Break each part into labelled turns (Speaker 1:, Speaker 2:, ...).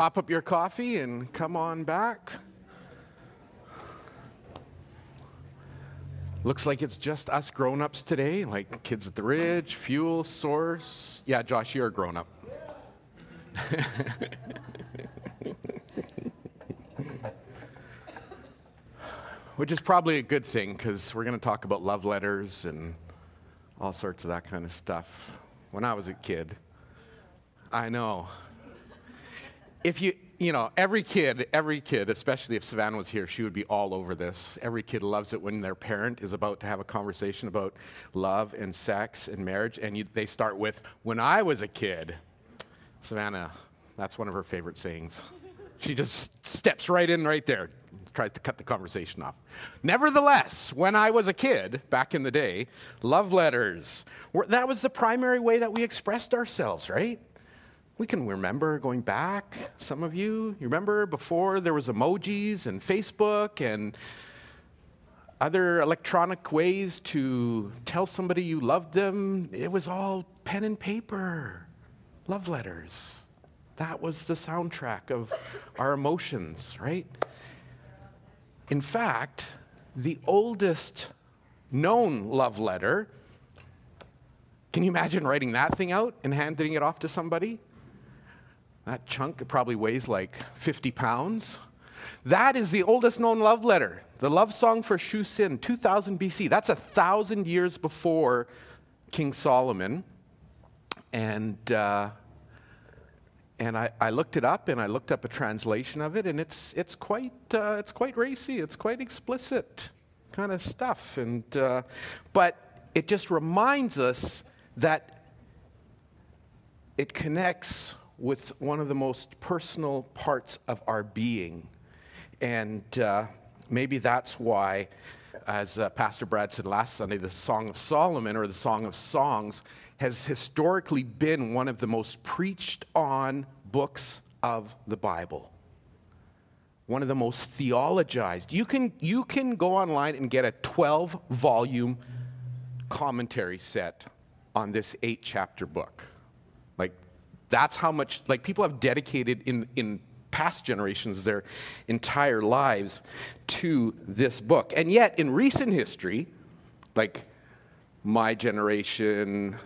Speaker 1: top up your coffee and come on back. Looks like it's just us grown ups today, like kids at the ridge, fuel source. Yeah, Josh, you're a grown up. Which is probably a good thing because we're going to talk about love letters and all sorts of that kind of stuff. When I was a kid, I know. If you, you know, every kid, every kid, especially if Savannah was here, she would be all over this. Every kid loves it when their parent is about to have a conversation about love and sex and marriage, and you, they start with, When I was a kid. Savannah, that's one of her favorite sayings. She just steps right in right there, tries to cut the conversation off. Nevertheless, when I was a kid, back in the day, love letters, were, that was the primary way that we expressed ourselves, right? We can remember going back, some of you, you remember before there was emojis and Facebook and other electronic ways to tell somebody you loved them. It was all pen and paper, love letters. That was the soundtrack of our emotions, right? In fact, the oldest known love letter, can you imagine writing that thing out and handing it off to somebody? That chunk probably weighs like 50 pounds. That is the oldest known love letter, the love song for Shu Sin, 2000 BC. That's a thousand years before King Solomon. And uh, and I, I, looked it up and I looked up a translation of it, and it's, it's, quite, uh, it's quite racy, it's quite explicit kind of stuff. And, uh, but it just reminds us that it connects with one of the most personal parts of our being. And uh, maybe that's why, as uh, Pastor Brad said last Sunday, the Song of Solomon or the Song of Songs has historically been one of the most preached on books of the Bible. One of the most theologized. You can, you can go online and get a 12 volume commentary set on this eight chapter book. That's how much, like, people have dedicated in, in past generations their entire lives to this book. And yet, in recent history, like my generation,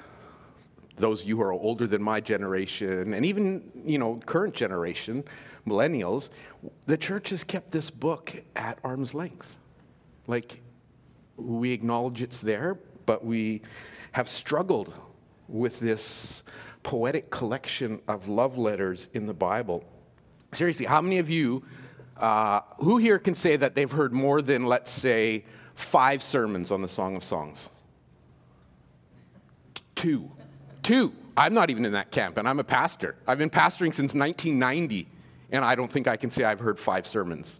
Speaker 1: those of you who are older than my generation, and even you know current generation, millennials, the church has kept this book at arm's length. Like we acknowledge it's there, but we have struggled with this poetic collection of love letters in the Bible. Seriously, how many of you, uh, who here can say that they've heard more than, let's say, five sermons on the Song of Songs? Two. Two, I'm not even in that camp, and I'm a pastor. I've been pastoring since 1990, and I don't think I can say I've heard five sermons.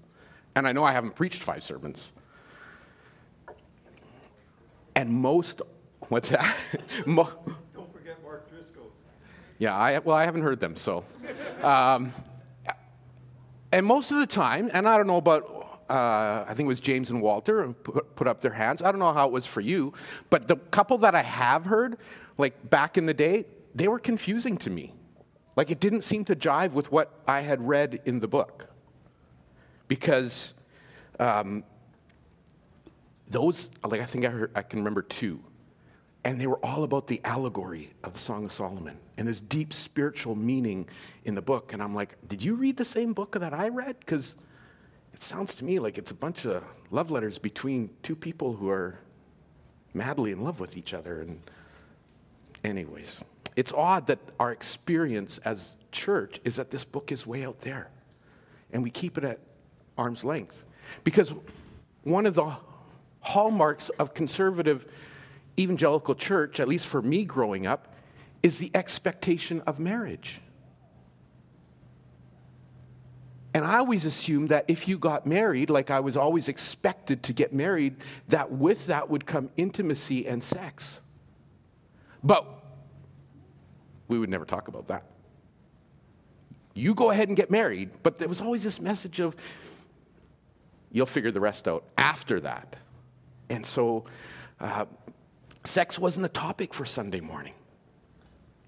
Speaker 1: And I know I haven't preached five sermons. And most, what's that? Yeah, I, well, I haven't heard them, so. Um, and most of the time, and I don't know about uh, I think it was James and Walter put, put up their hands. I don't know how it was for you, but the couple that I have heard like back in the day, they were confusing to me. Like it didn't seem to jive with what I had read in the book. Because um, those, like I think I, heard, I can remember two, and they were all about the allegory of the Song of Solomon and this deep spiritual meaning in the book. And I'm like, did you read the same book that I read? Because it sounds to me like it's a bunch of love letters between two people who are madly in love with each other. And anyways. It's odd that our experience as church is that this book is way out there and we keep it at arm's length. Because one of the hallmarks of conservative evangelical church, at least for me growing up, is the expectation of marriage. And I always assumed that if you got married, like I was always expected to get married, that with that would come intimacy and sex. But we would never talk about that. You go ahead and get married, but there was always this message of you'll figure the rest out after that. And so, uh, sex wasn't a topic for Sunday morning.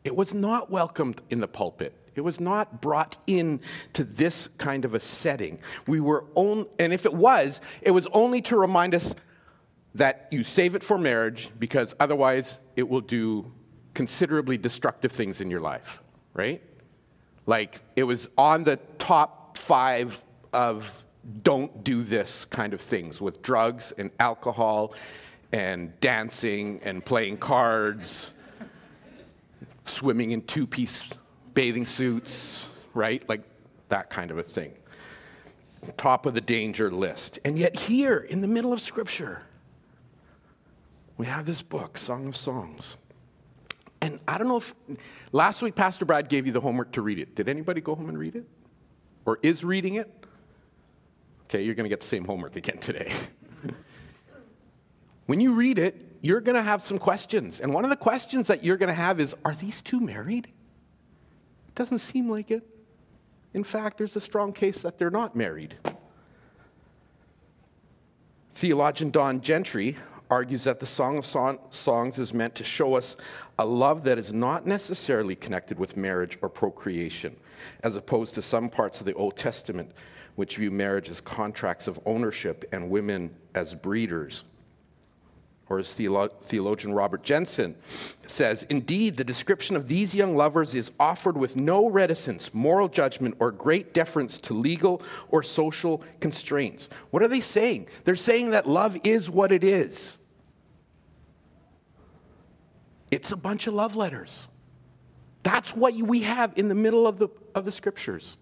Speaker 1: It was not welcomed in the pulpit. It was not brought in to this kind of a setting. We were on, and if it was, it was only to remind us that you save it for marriage because otherwise it will do considerably destructive things in your life, right? Like it was on the top five of don't do this kind of things with drugs and alcohol and dancing and playing cards, swimming in two piece bathing suits, right? Like that kind of a thing. Top of the danger list. And yet, here in the middle of Scripture, we have this book, Song of Songs. And I don't know if last week Pastor Brad gave you the homework to read it. Did anybody go home and read it? Or is reading it? Okay, you're going to get the same homework again today. when you read it, you're going to have some questions. And one of the questions that you're going to have is Are these two married? It doesn't seem like it. In fact, there's a strong case that they're not married. Theologian Don Gentry argues that the Song of Songs is meant to show us a love that is not necessarily connected with marriage or procreation, as opposed to some parts of the Old Testament which view marriage as contracts of ownership and women as breeders. Or as theologian Robert Jenson says, indeed, the description of these young lovers is offered with no reticence, moral judgment, or great deference to legal or social constraints. What are they saying? They're saying that love is what it is. It's a bunch of love letters. That's what we have in the middle of the, of the scriptures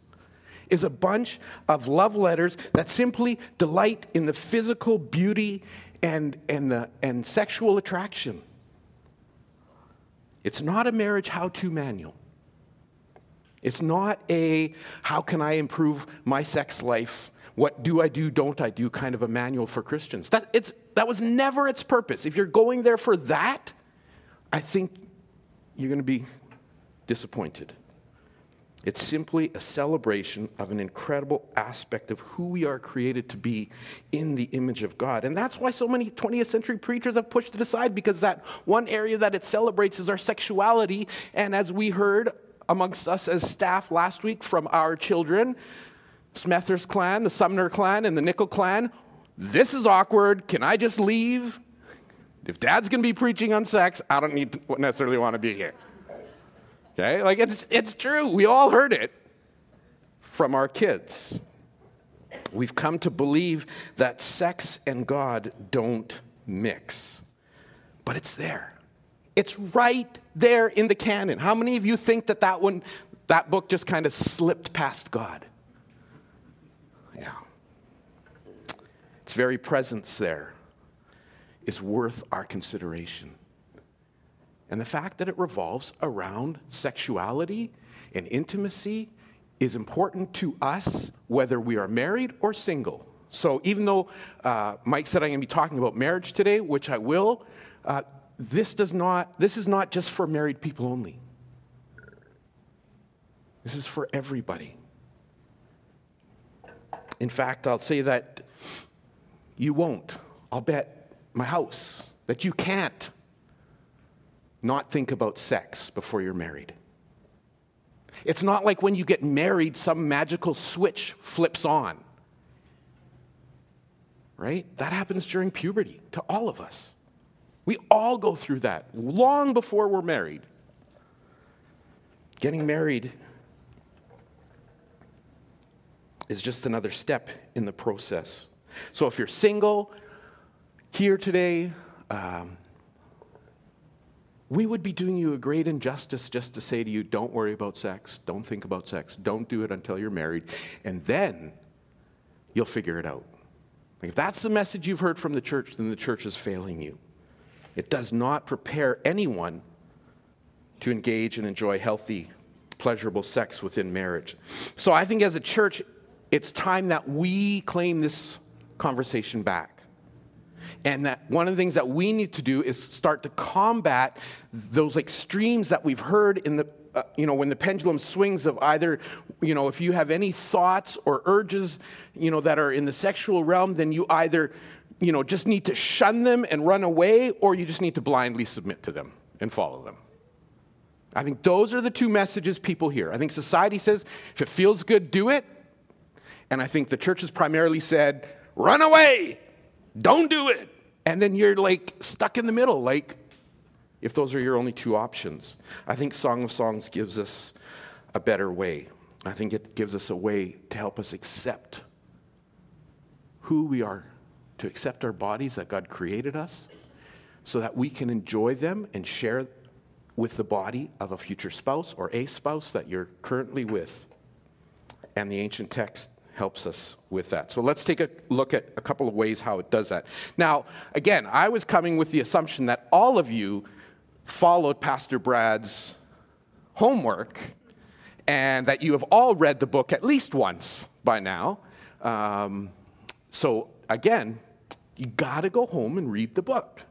Speaker 1: is a bunch of love letters that simply delight in the physical beauty and, and, the, and sexual attraction. It's not a marriage how to manual. It's not a how can I improve my sex life? What do I do, don't I do kind of a manual for Christians. That, it's, that was never its purpose. If you're going there for that, I think you're going to be disappointed. It's simply a celebration of an incredible aspect of who we are created to be in the image of God. And that's why so many 20th century preachers have pushed it aside because that one area that it celebrates is our sexuality. And as we heard amongst us as staff last week from our children, Smethurst clan, the Sumner clan, and the Nickel clan, this is awkward. Can I just leave? If dad's gonna be preaching on sex, I don't need to necessarily want to be here. Okay? Like it's, it's true. We all heard it from our kids. We've come to believe that sex and God don't mix. But it's there. It's right there in the canon. How many of you think that that one, that book just kind of slipped past God? Yeah. Its very presence there is worth our consideration. And the fact that it revolves around sexuality and intimacy is important to us, whether we are married or single. So, even though uh, Mike said I'm going to be talking about marriage today, which I will, uh, this, does not, this is not just for married people only. This is for everybody. In fact, I'll say that you won't. I'll bet my house that you can't not think about sex before you're married. It's not like when you get married, some magical switch flips on. Right? That happens during puberty to all of us. We all go through that long before we're married. Getting married is just another step in the process. So if you're single here today, um, we would be doing you a great injustice just to say to you, don't worry about sex, don't think about sex, don't do it until you're married, and then you'll figure it out. If that's the message you've heard from the church, then the church is failing you. It does not prepare anyone to engage and enjoy healthy, pleasurable sex within marriage. So I think as a church, it's time that we claim this conversation back. And that one of the things that we need to do is start to combat those extremes that we've heard in the, uh, you know, when the pendulum swings of either, you know, if you have any thoughts or urges, you know, that are in the sexual realm, then you either, you know, just need to shun them and run away, or you just need to blindly submit to them and follow them. I think those are the two messages people hear. I think society says, if it feels good, do it. And I think the church has primarily said, run away, don't do it. And then you're like stuck in the middle, like if those are your only two options. I think Song of Songs gives us a better way. I think it gives us a way to help us accept who we are, to accept our bodies that God created us, so that we can enjoy them and share with the body of a future spouse or a spouse that you're currently with. And the ancient text helps us with that. So let's take a look at a couple of ways how it does that. Now, again, I was coming with the assumption that all of you followed Pastor Brad's homework and that you have all read the book at least once by now. Um, so, again, you got to go home and read the book.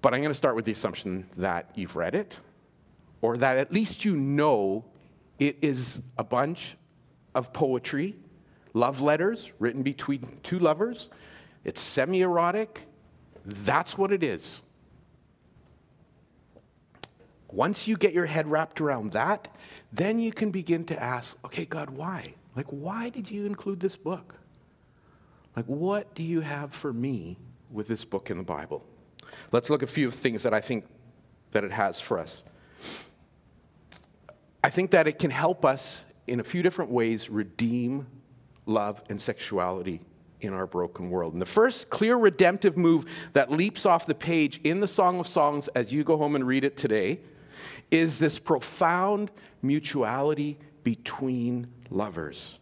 Speaker 1: But I'm going to start with the assumption that you've read it, or that at least you know it is a bunch of poetry, love letters written between two lovers. It's semi erotic. That's what it is. Once you get your head wrapped around that, then you can begin to ask, okay, God, why? Like, why did you include this book? Like, what do you have for me with this book in the Bible? Let's look at a few things that I think that it has for us. I think that it can help us in a few different ways redeem love and sexuality in our broken world. And the first clear redemptive move that leaps off the page in the Song of Songs as you go home and read it today is this profound mutuality between lovers.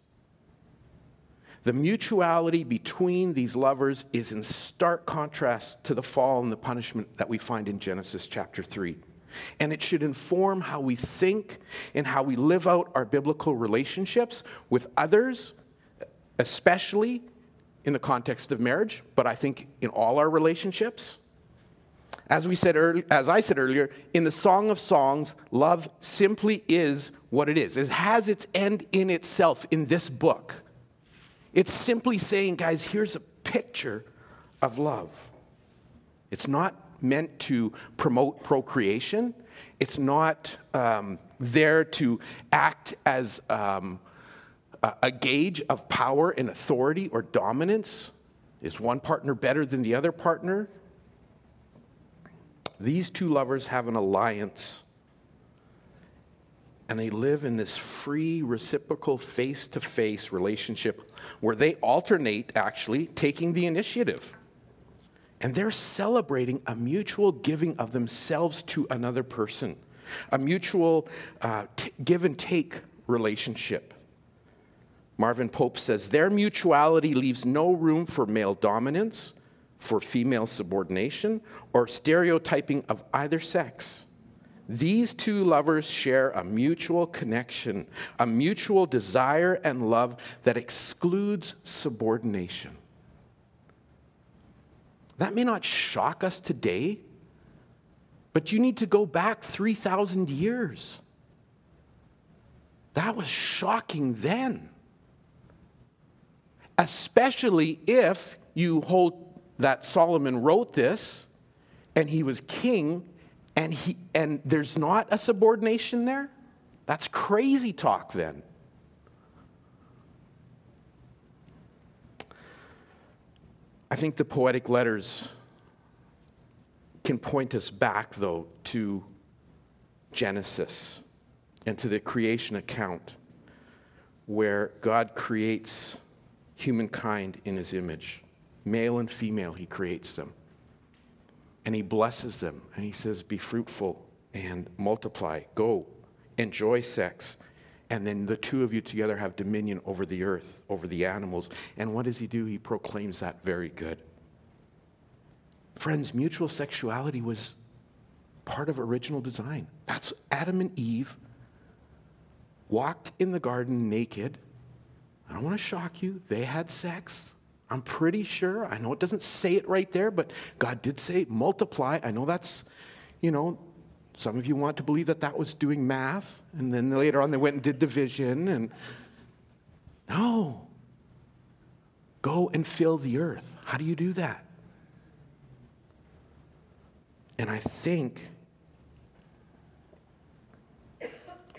Speaker 1: The mutuality between these lovers is in stark contrast to the fall and the punishment that we find in Genesis chapter 3. And it should inform how we think and how we live out our biblical relationships with others, especially in the context of marriage, but I think in all our relationships. As we said early, as I said earlier, in the Song of Songs, love simply is what it is. It has its end in itself in this book. It's simply saying, guys, here's a picture of love. It's not meant to promote procreation. It's not um, there to act as um, a, gauge of power and authority or dominance. Is one partner better than the other partner? These two lovers have an alliance and they live in this free, reciprocal, face to face relationship where they alternate actually taking the initiative. And they're celebrating a mutual giving of themselves to another person, a mutual uh, t- give and take relationship. Marvin Pope says their mutuality leaves no room for male dominance, for female subordination, or stereotyping of either sex. These two lovers share a mutual connection, a mutual desire and love that excludes subordination. That may not shock us today, but you need to go back 3,000 years. That was shocking then. Especially if you hold that Solomon wrote this and he was king and, he, and there's not a subordination there? That's crazy talk then. I think the poetic letters can point us back, though, to Genesis and to the creation account where God creates humankind in his image. Male and female, he creates them and he blesses them and he says, Be fruitful and multiply, go, enjoy sex. And then the two of you together have dominion over the earth, over the animals. And what does he do? He proclaims that very good. Friends, mutual sexuality was part of original design. That's Adam and Eve walked in the garden naked. I don't want to shock you, they had sex. I'm pretty sure. I know it doesn't say it right there, but God did say multiply. I know that's, you know, some of you want to believe that that was doing math, and then later on they went and did division. And no, go and fill the earth. How do you do that? And I think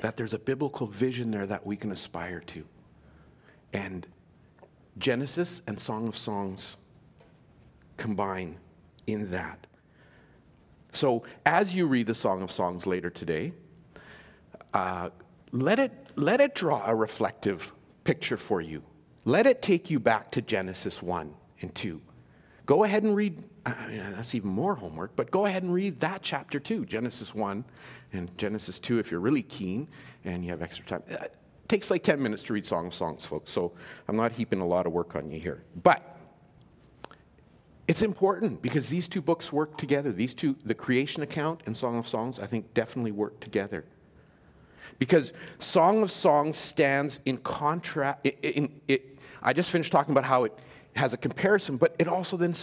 Speaker 1: that there's a biblical vision there that we can aspire to. And Genesis and Song of Songs combine in that. So, as you read the Song of Songs later today, uh, let, it, let it draw a reflective picture for you. Let it take you back to Genesis 1 and 2. Go ahead and read, I mean, that's even more homework, but go ahead and read that chapter too, Genesis 1 and Genesis 2 if you're really keen and you have extra time. It takes like 10 minutes to read Song of Songs, folks, so I'm not heaping a lot of work on you here. But it's important because these two books work together. These two, the creation account and Song of Songs, I think definitely work together. Because Song of Songs stands in contrast. I just finished talking about how it has a comparison, but it also then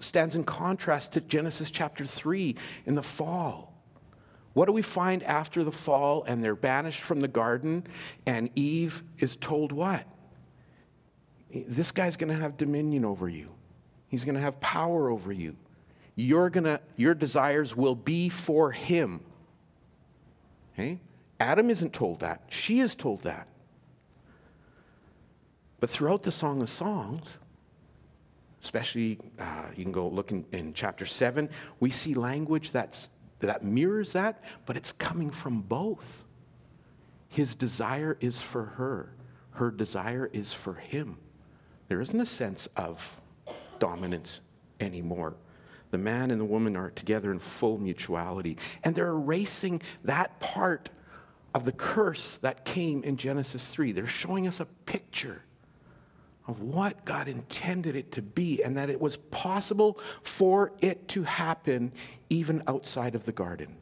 Speaker 1: stands in contrast to Genesis chapter 3 in the fall. What do we find after the fall and they're banished from the garden and Eve is told what? This guy's going to have dominion over you. He's going to have power over you. You're gonna, your desires will be for him. Okay? Adam isn't told that. She is told that. But throughout the Song of Songs, especially uh, you can go look in, in chapter 7, we see language that's, that mirrors that, but it's coming from both. His desire is for her, her desire is for him. There isn't a sense of dominance anymore. The man and the woman are together in full mutuality, and they're erasing that part of the curse that came in Genesis 3. They're showing us a picture of what God intended it to be, and that it was possible for it to happen even outside of the garden.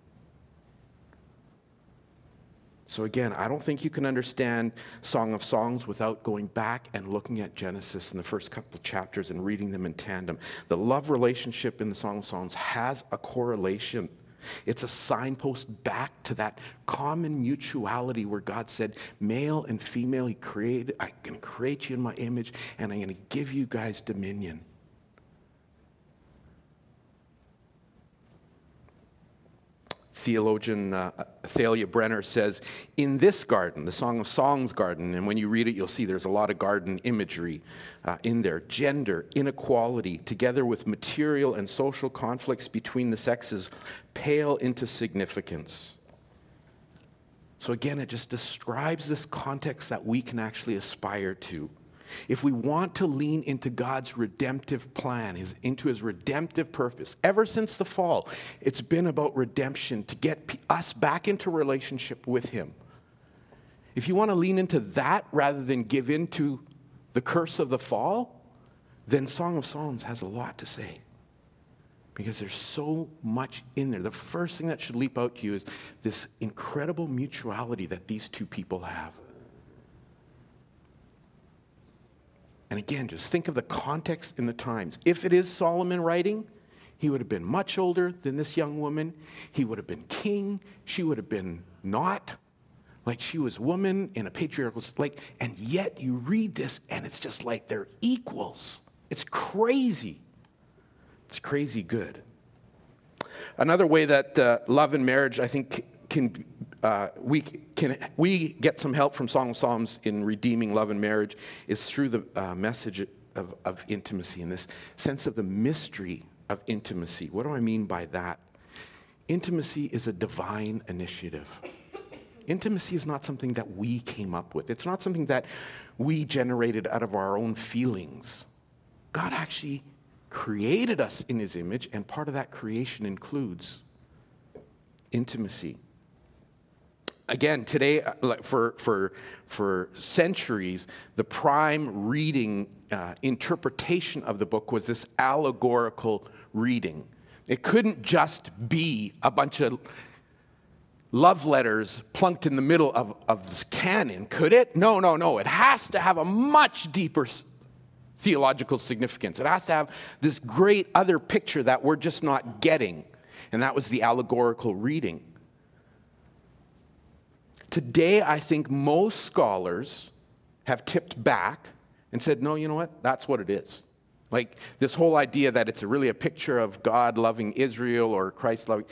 Speaker 1: So, again, I don't think you can understand Song of Songs without going back and looking at Genesis in the first couple chapters and reading them in tandem. The love relationship in the Song of Songs has a correlation. It's a signpost back to that common mutuality where God said, male and female, He created, I can create you in my image, and I'm going to give you guys dominion. Theologian uh, Athalya Brenner says, in this garden, the Song of Songs garden, and when you read it, you'll see there's a lot of garden imagery uh, in there gender, inequality, together with material and social conflicts between the sexes, pale into significance. So again, it just describes this context that we can actually aspire to if we want to lean into God's redemptive plan, his, into his redemptive purpose, ever since the fall, it's been about redemption to get us back into relationship with him. If you want to lean into that rather than give in to the curse of the fall, then Song of Songs has a lot to say because there's so much in there. The first thing that should leap out to you is this incredible mutuality that these two people have. And again, just think of the context in the times. If it is Solomon writing, he would have been much older than this young woman. He would have been king. She would have been not. Like she was woman in a patriarchal like, and yet you read this and it's just like they're equals. It's crazy. It's crazy good. Another way that uh, love and marriage, I think, can uh, we can we get some help from Song of Psalms in redeeming love and marriage is through the uh, message of, of intimacy and this sense of the mystery of intimacy. What do I mean by that? Intimacy is a divine initiative. Intimacy is not something that we came up with. It's not something that we generated out of our own feelings. God actually created us in his image, and part of that creation includes intimacy again, today, uh, for, for, for centuries, the prime reading uh, interpretation of the book was this allegorical reading. It couldn't just be a bunch of love letters plunked in the middle of, of this canon, could it? No, no, no. It has to have a much deeper theological significance. It has to have this great other picture that we're just not getting. And that was the allegorical reading. Today, I think most scholars have tipped back and said, no, you know what? That's what it is. Like this whole idea that it's really a picture of God loving Israel or Christ loving,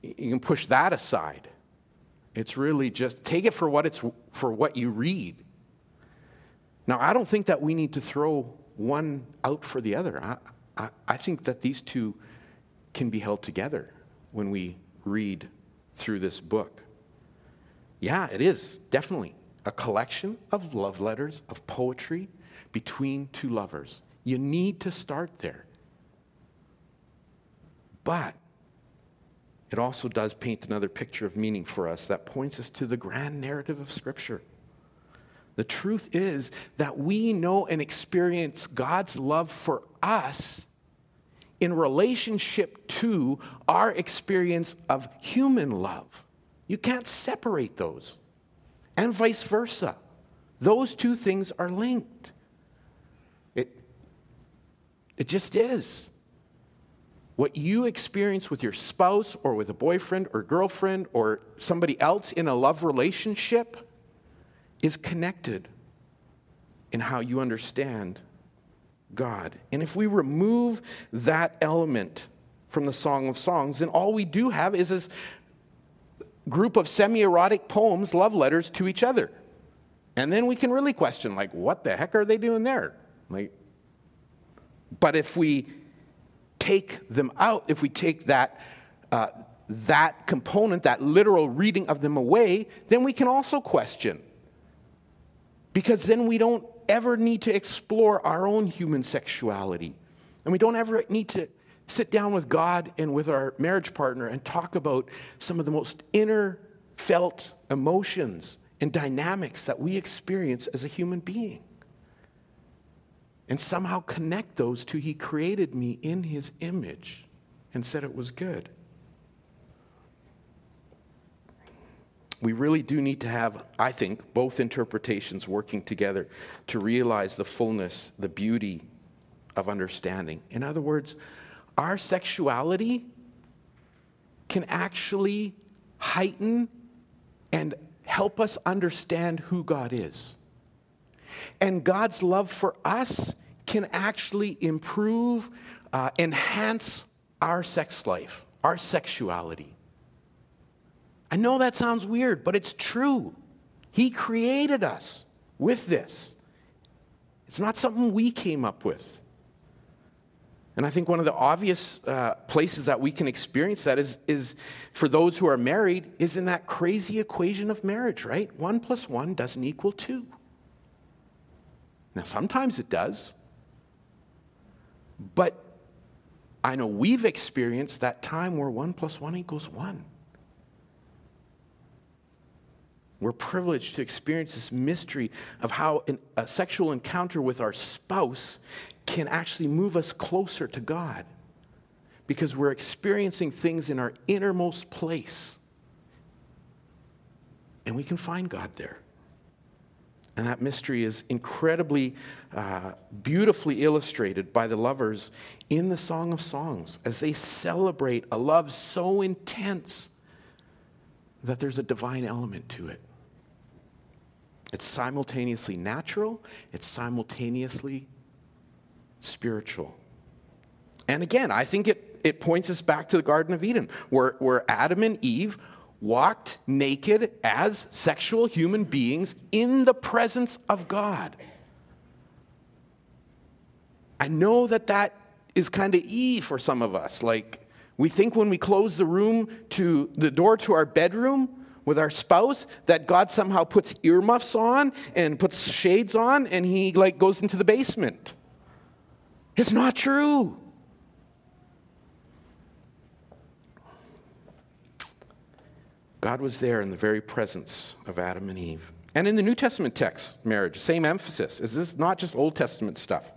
Speaker 1: you can push that aside. It's really just take it for what it's for what you read. Now, I don't think that we need to throw one out for the other. I, I, I think that these two can be held together when we read through this book. Yeah, it is definitely a collection of love letters, of poetry between two lovers. You need to start there. But it also does paint another picture of meaning for us that points us to the grand narrative of Scripture. The truth is that we know and experience God's love for us in relationship to our experience of human love. You can't separate those, and vice versa. Those two things are linked. It, it just is. What you experience with your spouse or with a boyfriend or girlfriend or somebody else in a love relationship is connected in how you understand God. And if we remove that element from the Song of Songs, then all we do have is this group of semi erotic poems, love letters to each other. And then we can really question, like, what the heck are they doing there? Like, but if we take them out, if we take that, uh, that component, that literal reading of them away, then we can also question. Because then we don't ever need to explore our own human sexuality. And we don't ever need to sit down with God and with our marriage partner and talk about some of the most inner felt emotions and dynamics that we experience as a human being and somehow connect those to He created me in His image and said it was good. We really do need to have, I think, both interpretations working together to realize the fullness, the beauty of understanding. In other words, our sexuality can actually heighten and help us understand who God is. And God's love for us can actually improve, uh, enhance our sex life, our sexuality. I know that sounds weird, but it's true. He created us with this. It's not something we came up with. And I think one of the obvious uh, places that we can experience that is, is for those who are married, is in that crazy equation of marriage, right? One plus one doesn't equal two. Now, sometimes it does. But I know we've experienced that time where one plus one equals one. We're privileged to experience this mystery of how an, a sexual encounter with our spouse can actually move us closer to God because we're experiencing things in our innermost place. And we can find God there. And that mystery is incredibly uh, beautifully illustrated by the lovers in the Song of Songs as they celebrate a love so intense that there's a divine element to it. It's simultaneously natural, it's simultaneously spiritual. And again, I think it, it points us back to the Garden of Eden, where, where Adam and Eve walked naked as sexual human beings in the presence of God. I know that that is kind of e for some of us. Like, we think when we close the room to the door to our bedroom, with our spouse that God somehow puts earmuffs on and puts shades on and he like goes into the basement. It's not true. God was there in the very presence of Adam and Eve. And in the New Testament text, marriage, same emphasis. This Is not just Old Testament stuff?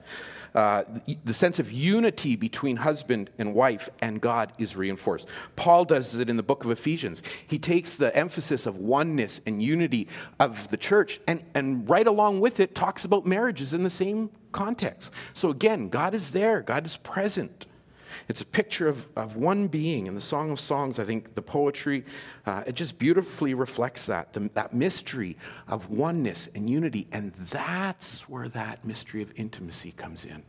Speaker 1: Uh, the sense of unity between husband and wife and God is reinforced. Paul does it in the book of Ephesians. He takes the emphasis of oneness and unity of the church and, and right along with it talks about marriages in the same context. So again, God is there, God is present. It's a picture of, of one being. In the Song of Songs, I think the poetry, uh, it just beautifully reflects that, the, that mystery of oneness and unity. And that's where that mystery of intimacy comes in.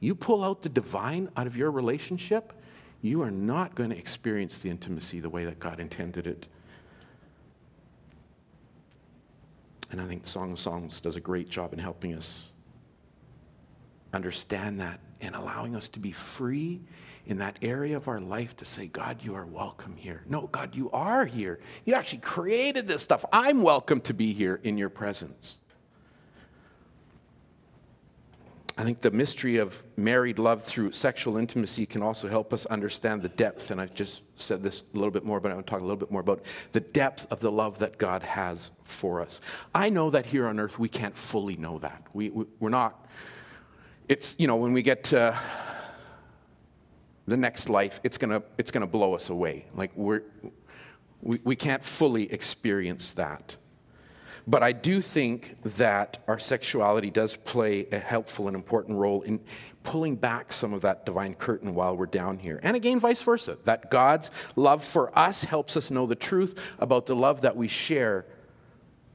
Speaker 1: You pull out the divine out of your relationship, you are not going to experience the intimacy the way that God intended it And I think the Song of Songs does a great job in helping us understand that and allowing us to be free in that area of our life to say, God, you are welcome here. No, God, you are here. You actually created this stuff. I'm welcome to be here in your presence. I think the mystery of married love through sexual intimacy can also help us understand the depth. And I just said this a little bit more, but I want to talk a little bit more about the depth of the love that God has for us. I know that here on earth we can't fully know that. We, we, are not, it's, you know, when we get to the next life, it's going to it's to blow us away. Like we're, we, we can't fully experience that. But I do think that our sexuality does play a helpful and important role in pulling back some of that divine curtain while we're down here. And again, vice versa, that God's love for us helps us know the truth about the love that we share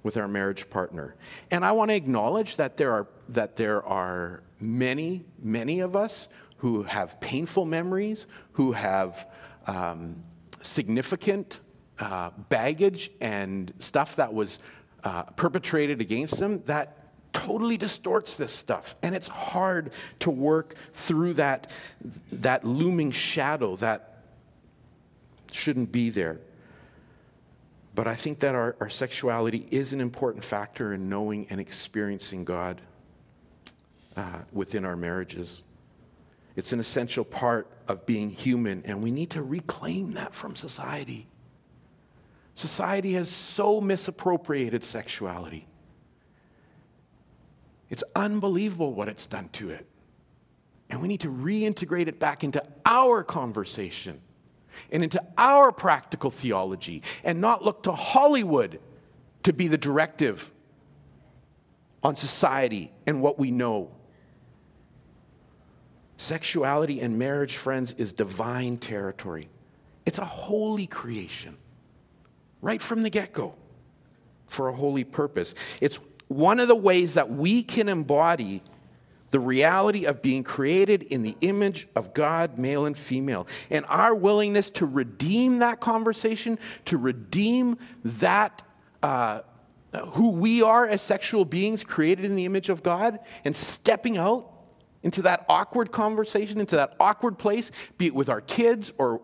Speaker 1: with our marriage partner. And I want to acknowledge that there are, that there are many, many of us who have painful memories, who have um, significant uh, baggage and stuff that was uh, perpetrated against them that totally distorts this stuff. And it's hard to work through that that looming shadow that shouldn't be there. But i think that our, our sexuality is an important factor in knowing and experiencing god uh, within our marriages it's an essential part of being human and we need to reclaim that from society Society has so misappropriated sexuality. It's unbelievable what it's done to it. And we need to reintegrate it back into our conversation and into our practical theology and not look to Hollywood to be the directive on society and what we know. Sexuality and marriage, friends, is divine territory. It's a holy creation right from the get go for a holy purpose. It's one of the ways that we can embody the reality of being created in the image of God, male and female. And our willingness to redeem that conversation, to redeem that. Uh, who we are as sexual beings created in the image of God, and stepping out into that awkward conversation, into that awkward place, be it with our kids or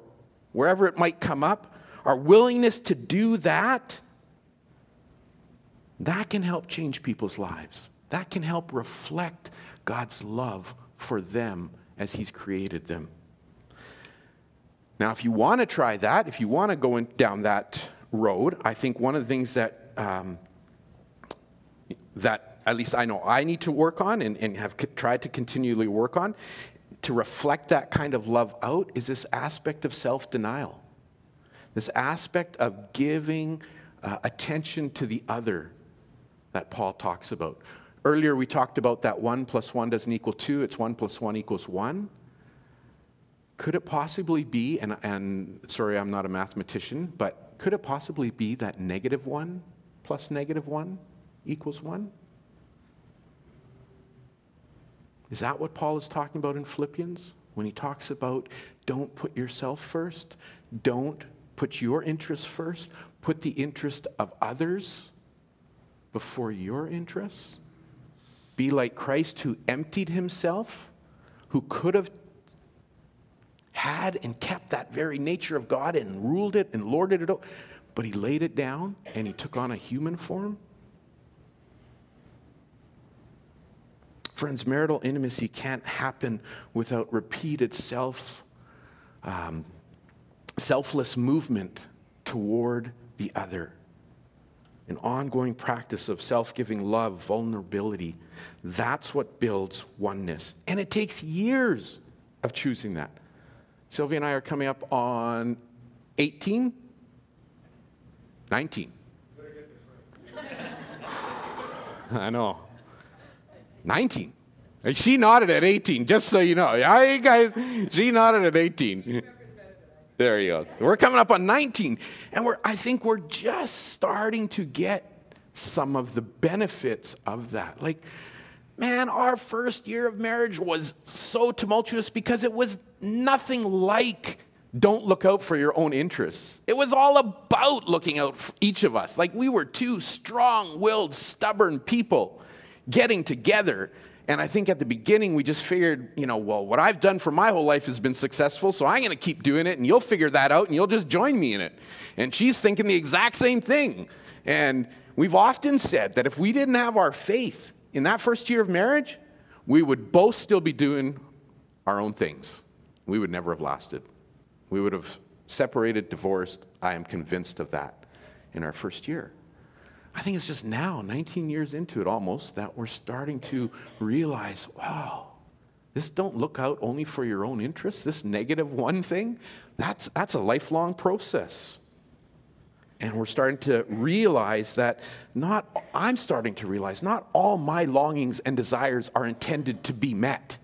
Speaker 1: wherever it might come up, our willingness to do that, that can help change people's lives. That can help reflect God's love for them as He's created them. Now, if you want to try that, if you want to go in, down that road, I think one of the things that um, that at least I know I need to work on and, and have c- tried to continually work on to reflect that kind of love out is this aspect of self denial this aspect of giving uh, attention to the other that Paul talks about. Earlier, we talked about that one plus one doesn't equal two, it's one plus one equals one. Could it possibly be, and, and sorry, I'm not a mathematician, but could it possibly be that negative one plus negative one equals one? Is that what Paul is talking about in Philippians when he talks about don't put yourself first, don't Put your interests first. Put the interest of others before your interests. Be like Christ who emptied himself, who could have had and kept that very nature of God and ruled it and lorded it, all, but he laid it down and he took on a human form. Friends, marital intimacy can't happen without repeated self um, selfless movement toward the other. An ongoing practice of self giving love, vulnerability. That's what builds oneness. And it takes years of choosing that. Sylvia and I are coming up on 18, 19. I know. 19. She nodded at 18, just so you know. Yeah, guys, she nodded at 18. There you go. We're coming up on 19, and we're, I think we're just starting to get some of the benefits of that. Like, man, our first year of marriage was so tumultuous because it was nothing like don't look out for your own interests. It was all about looking out for each of us. Like we were two strong willed, stubborn people getting together. And I think at the beginning we just figured, you know, well, what I've done for my whole life has been successful, so I'm going to keep doing it, and you'll figure that out, and you'll just join me in it. And she's thinking the exact same thing. And we've often said that if we didn't have our faith in that first year of marriage, we would both still be doing our own things. We would never have lasted. We would have separated, divorced. I am convinced of that in our first year. I think it's just now, 19 years into it almost, that we're starting to realize wow, this don't look out only for your own interests, this negative one thing, that's, that's a lifelong process. And we're starting to realize that not, I'm starting to realize not all my longings and desires are intended to be met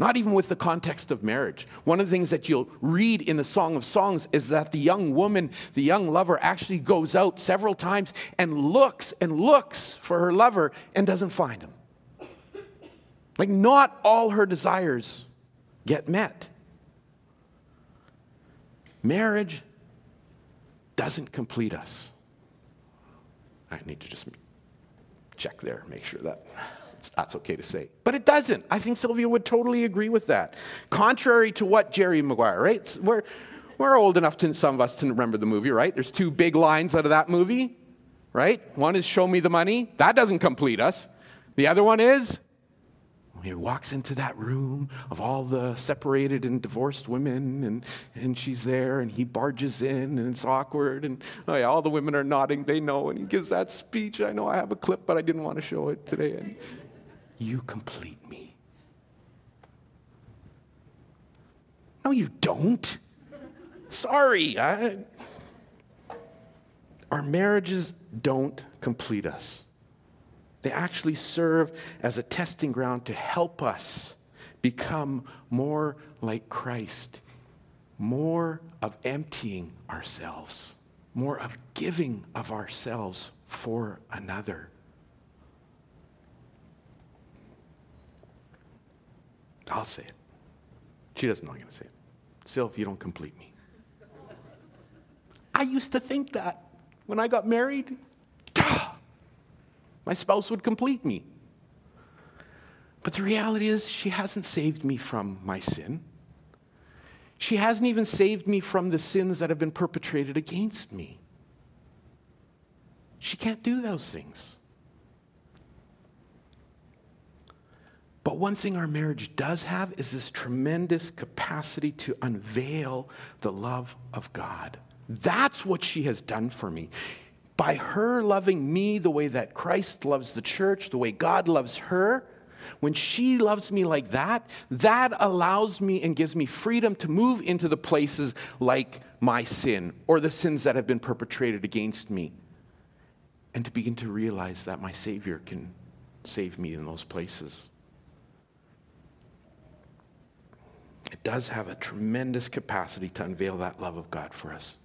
Speaker 1: not even with the context of marriage. One of the things that you'll read in the Song of Songs is that the young woman, the young lover, actually goes out several times and looks and looks for her lover and doesn't find him. Like, not all her desires get met. Marriage doesn't complete us. I need to just check there, make sure that that's okay to say. But it doesn't. I think Sylvia would totally agree with that. Contrary to what Jerry Maguire, right? We're, we're old enough to, some of us, to remember the movie, right? There's two big lines out of that movie, right? One is show me the money. That doesn't complete us. The other one is he walks into that room of all the separated and divorced women, and, and she's there, and he barges in, and it's awkward, and oh yeah, all the women are nodding, they know, and he gives that speech. I know I have a clip, but I didn't want to show it today. And you complete me. No, you don't. Sorry. I, our marriages don't complete us. They actually serve as a testing ground to help us become more like Christ, more of emptying ourselves, more of giving of ourselves for another. I'll say it. She doesn't know I'm going to say it. Sylv, you don't complete me. I used to think that when I got married. My spouse would complete me. But the reality is, she hasn't saved me from my sin. She hasn't even saved me from the sins that have been perpetrated against me. She can't do those things. But one thing our marriage does have is this tremendous capacity to unveil the love of God. That's what she has done for me by her loving me the way that Christ loves the church, the way God loves her, when she loves me like that, that allows me and gives me freedom to move into the places like my sin or the sins that have been perpetrated against me. And to begin to realize that my Savior can save me in those places. It does have a tremendous capacity to unveil that love of God for us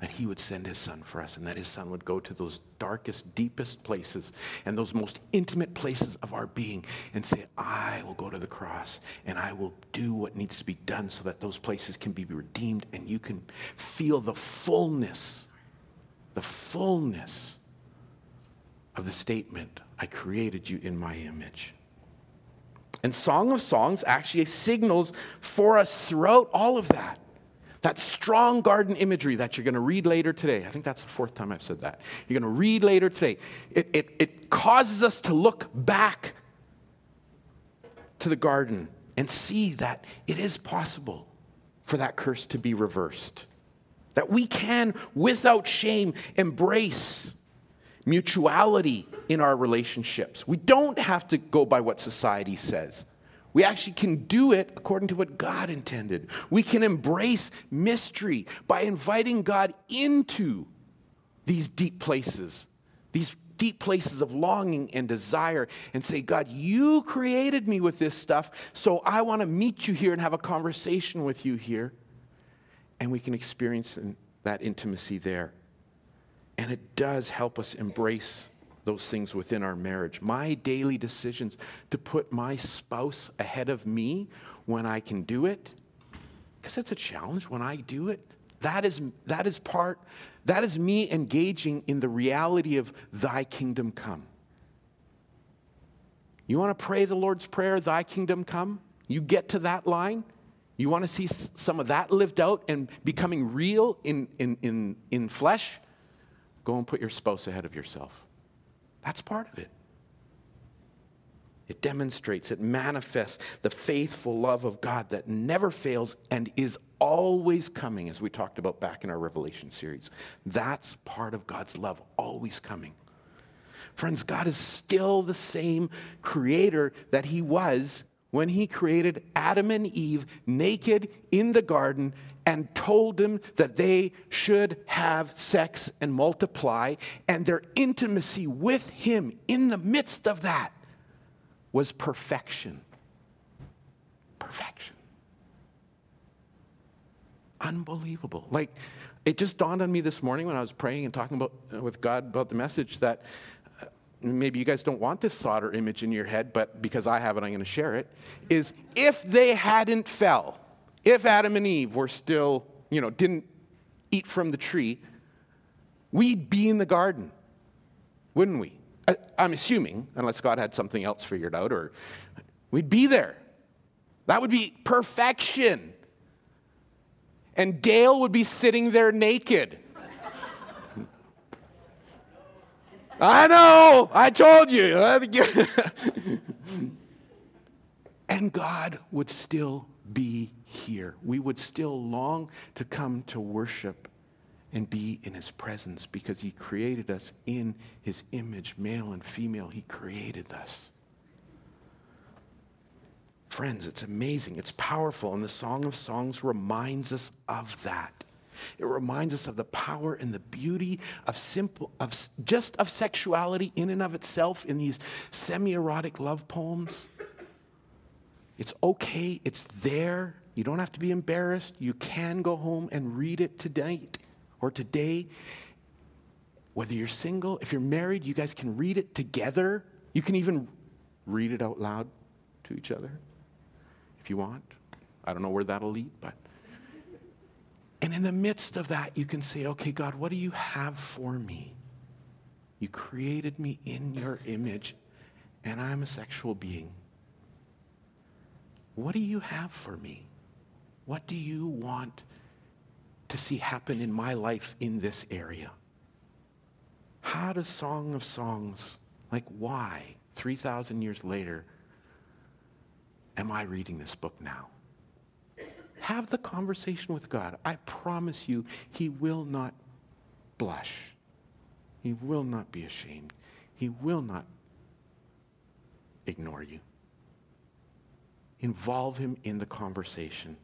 Speaker 1: that he would send his son for us and that his son would go to those darkest, deepest places and those most intimate places of our being and say, I will go to the cross and I will do what needs to be done so that those places can be redeemed and you can feel the fullness, the fullness of the statement, I created you in my image. And Song of Songs actually signals for us throughout all of that that strong garden imagery that you're going to read later today. I think that's the fourth time I've said that. You're going to read later today. It, it, it causes us to look back to the garden and see that it is possible for that curse to be reversed. That we can, without shame, embrace mutuality in our relationships. We don't have to go by what society says. We actually can do it according to what God intended. We can embrace mystery by inviting God into these deep places, these deep places of longing and desire, and say, God, you created me with this stuff, so I want to meet you here and have a conversation with you here. And we can experience that intimacy there. And it does help us embrace those things within our marriage. My daily decisions to put my spouse ahead of me when I can do it Because it's a challenge when I do it. That is, that is part, that is me engaging in the reality of thy kingdom come. You want to pray the Lord's Prayer, thy kingdom come? You get to that line, you want to see some of that lived out and becoming real in, in, in, in flesh? Go and put your spouse ahead of yourself. That's part of it. It demonstrates, it manifests the faithful love of God that never fails and is always coming, as we talked about back in our Revelation series. That's part of God's love, always coming. Friends, God is still the same creator that He was when He created Adam and Eve naked in the garden and told them that they should have sex and multiply, and their intimacy with Him in the midst of that was perfection. Perfection. Unbelievable. Like, it just dawned on me this morning when I was praying and talking about, uh, with God about the message that uh, maybe you guys don't want this thought or image in your head, but because I have it, I'm going to share it. Is if they hadn't fell, if Adam and Eve were still, you know, didn't eat from the tree, we'd be in the garden, wouldn't we? I'm assuming, unless God had something else figured out, or we'd be there. That would be perfection. And Dale would be sitting there naked. I know, I told you. and God would still be here. We would still long to come to worship and be in his presence because he created us in his image, male and female. He created us. Friends, it's amazing. It's powerful. And the Song of Songs reminds us of that. It reminds us of the power and the beauty of simple, of just of sexuality in and of itself in these semi-erotic love poems. It's okay. It's there. You don't have to be embarrassed. You can go home and read it tonight or today, whether you're single, if you're married, you guys can read it together. You can even read it out loud to each other if you want. I don't know where that'll lead, but. And in the midst of that, you can say, okay, God, what do you have for me? You created me in your image, and I'm a sexual being. What do you have for me? What do you want to see happen in my life in this area? How does Song of Songs, like why, 3,000 years later, am I reading this book now? Have the conversation with God. I promise you, He will not blush. He will not be ashamed. He will not ignore you. Involve Him in the conversation.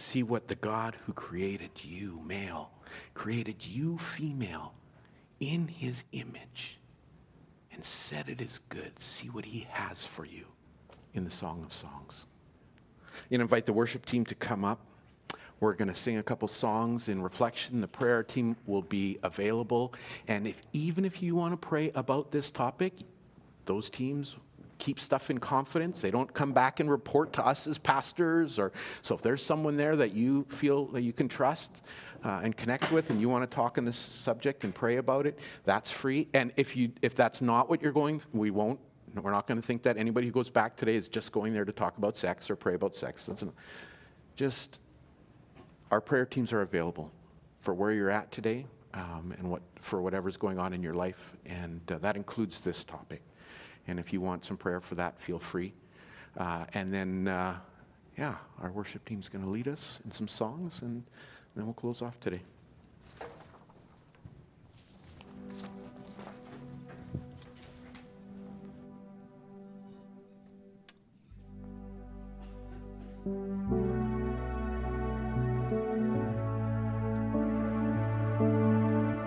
Speaker 1: See what the God who created you, male, created you, female, in his image and said it is good. See what he has for you in the Song of Songs. You invite the worship team to come up. We're going to sing a couple songs in reflection. The prayer team will be available. And if even if you want to pray about this topic, those teams keep stuff in confidence. They don't come back and report to us as pastors. Or so if there's someone there that you feel that you can trust uh, and connect with, and you want to talk on this subject and pray about it, that's free. And if you if that's not what you're going, we won't. We're not going to think that anybody who goes back today is just going there to talk about sex or pray about sex. That's an, just our prayer teams are available for where you're at today um, and what for whatever's going on in your life, and uh, that includes this topic. And if you want some prayer for that, feel free. Uh, and then, uh, yeah, our worship team's going to lead us in some songs, and then we'll close off today.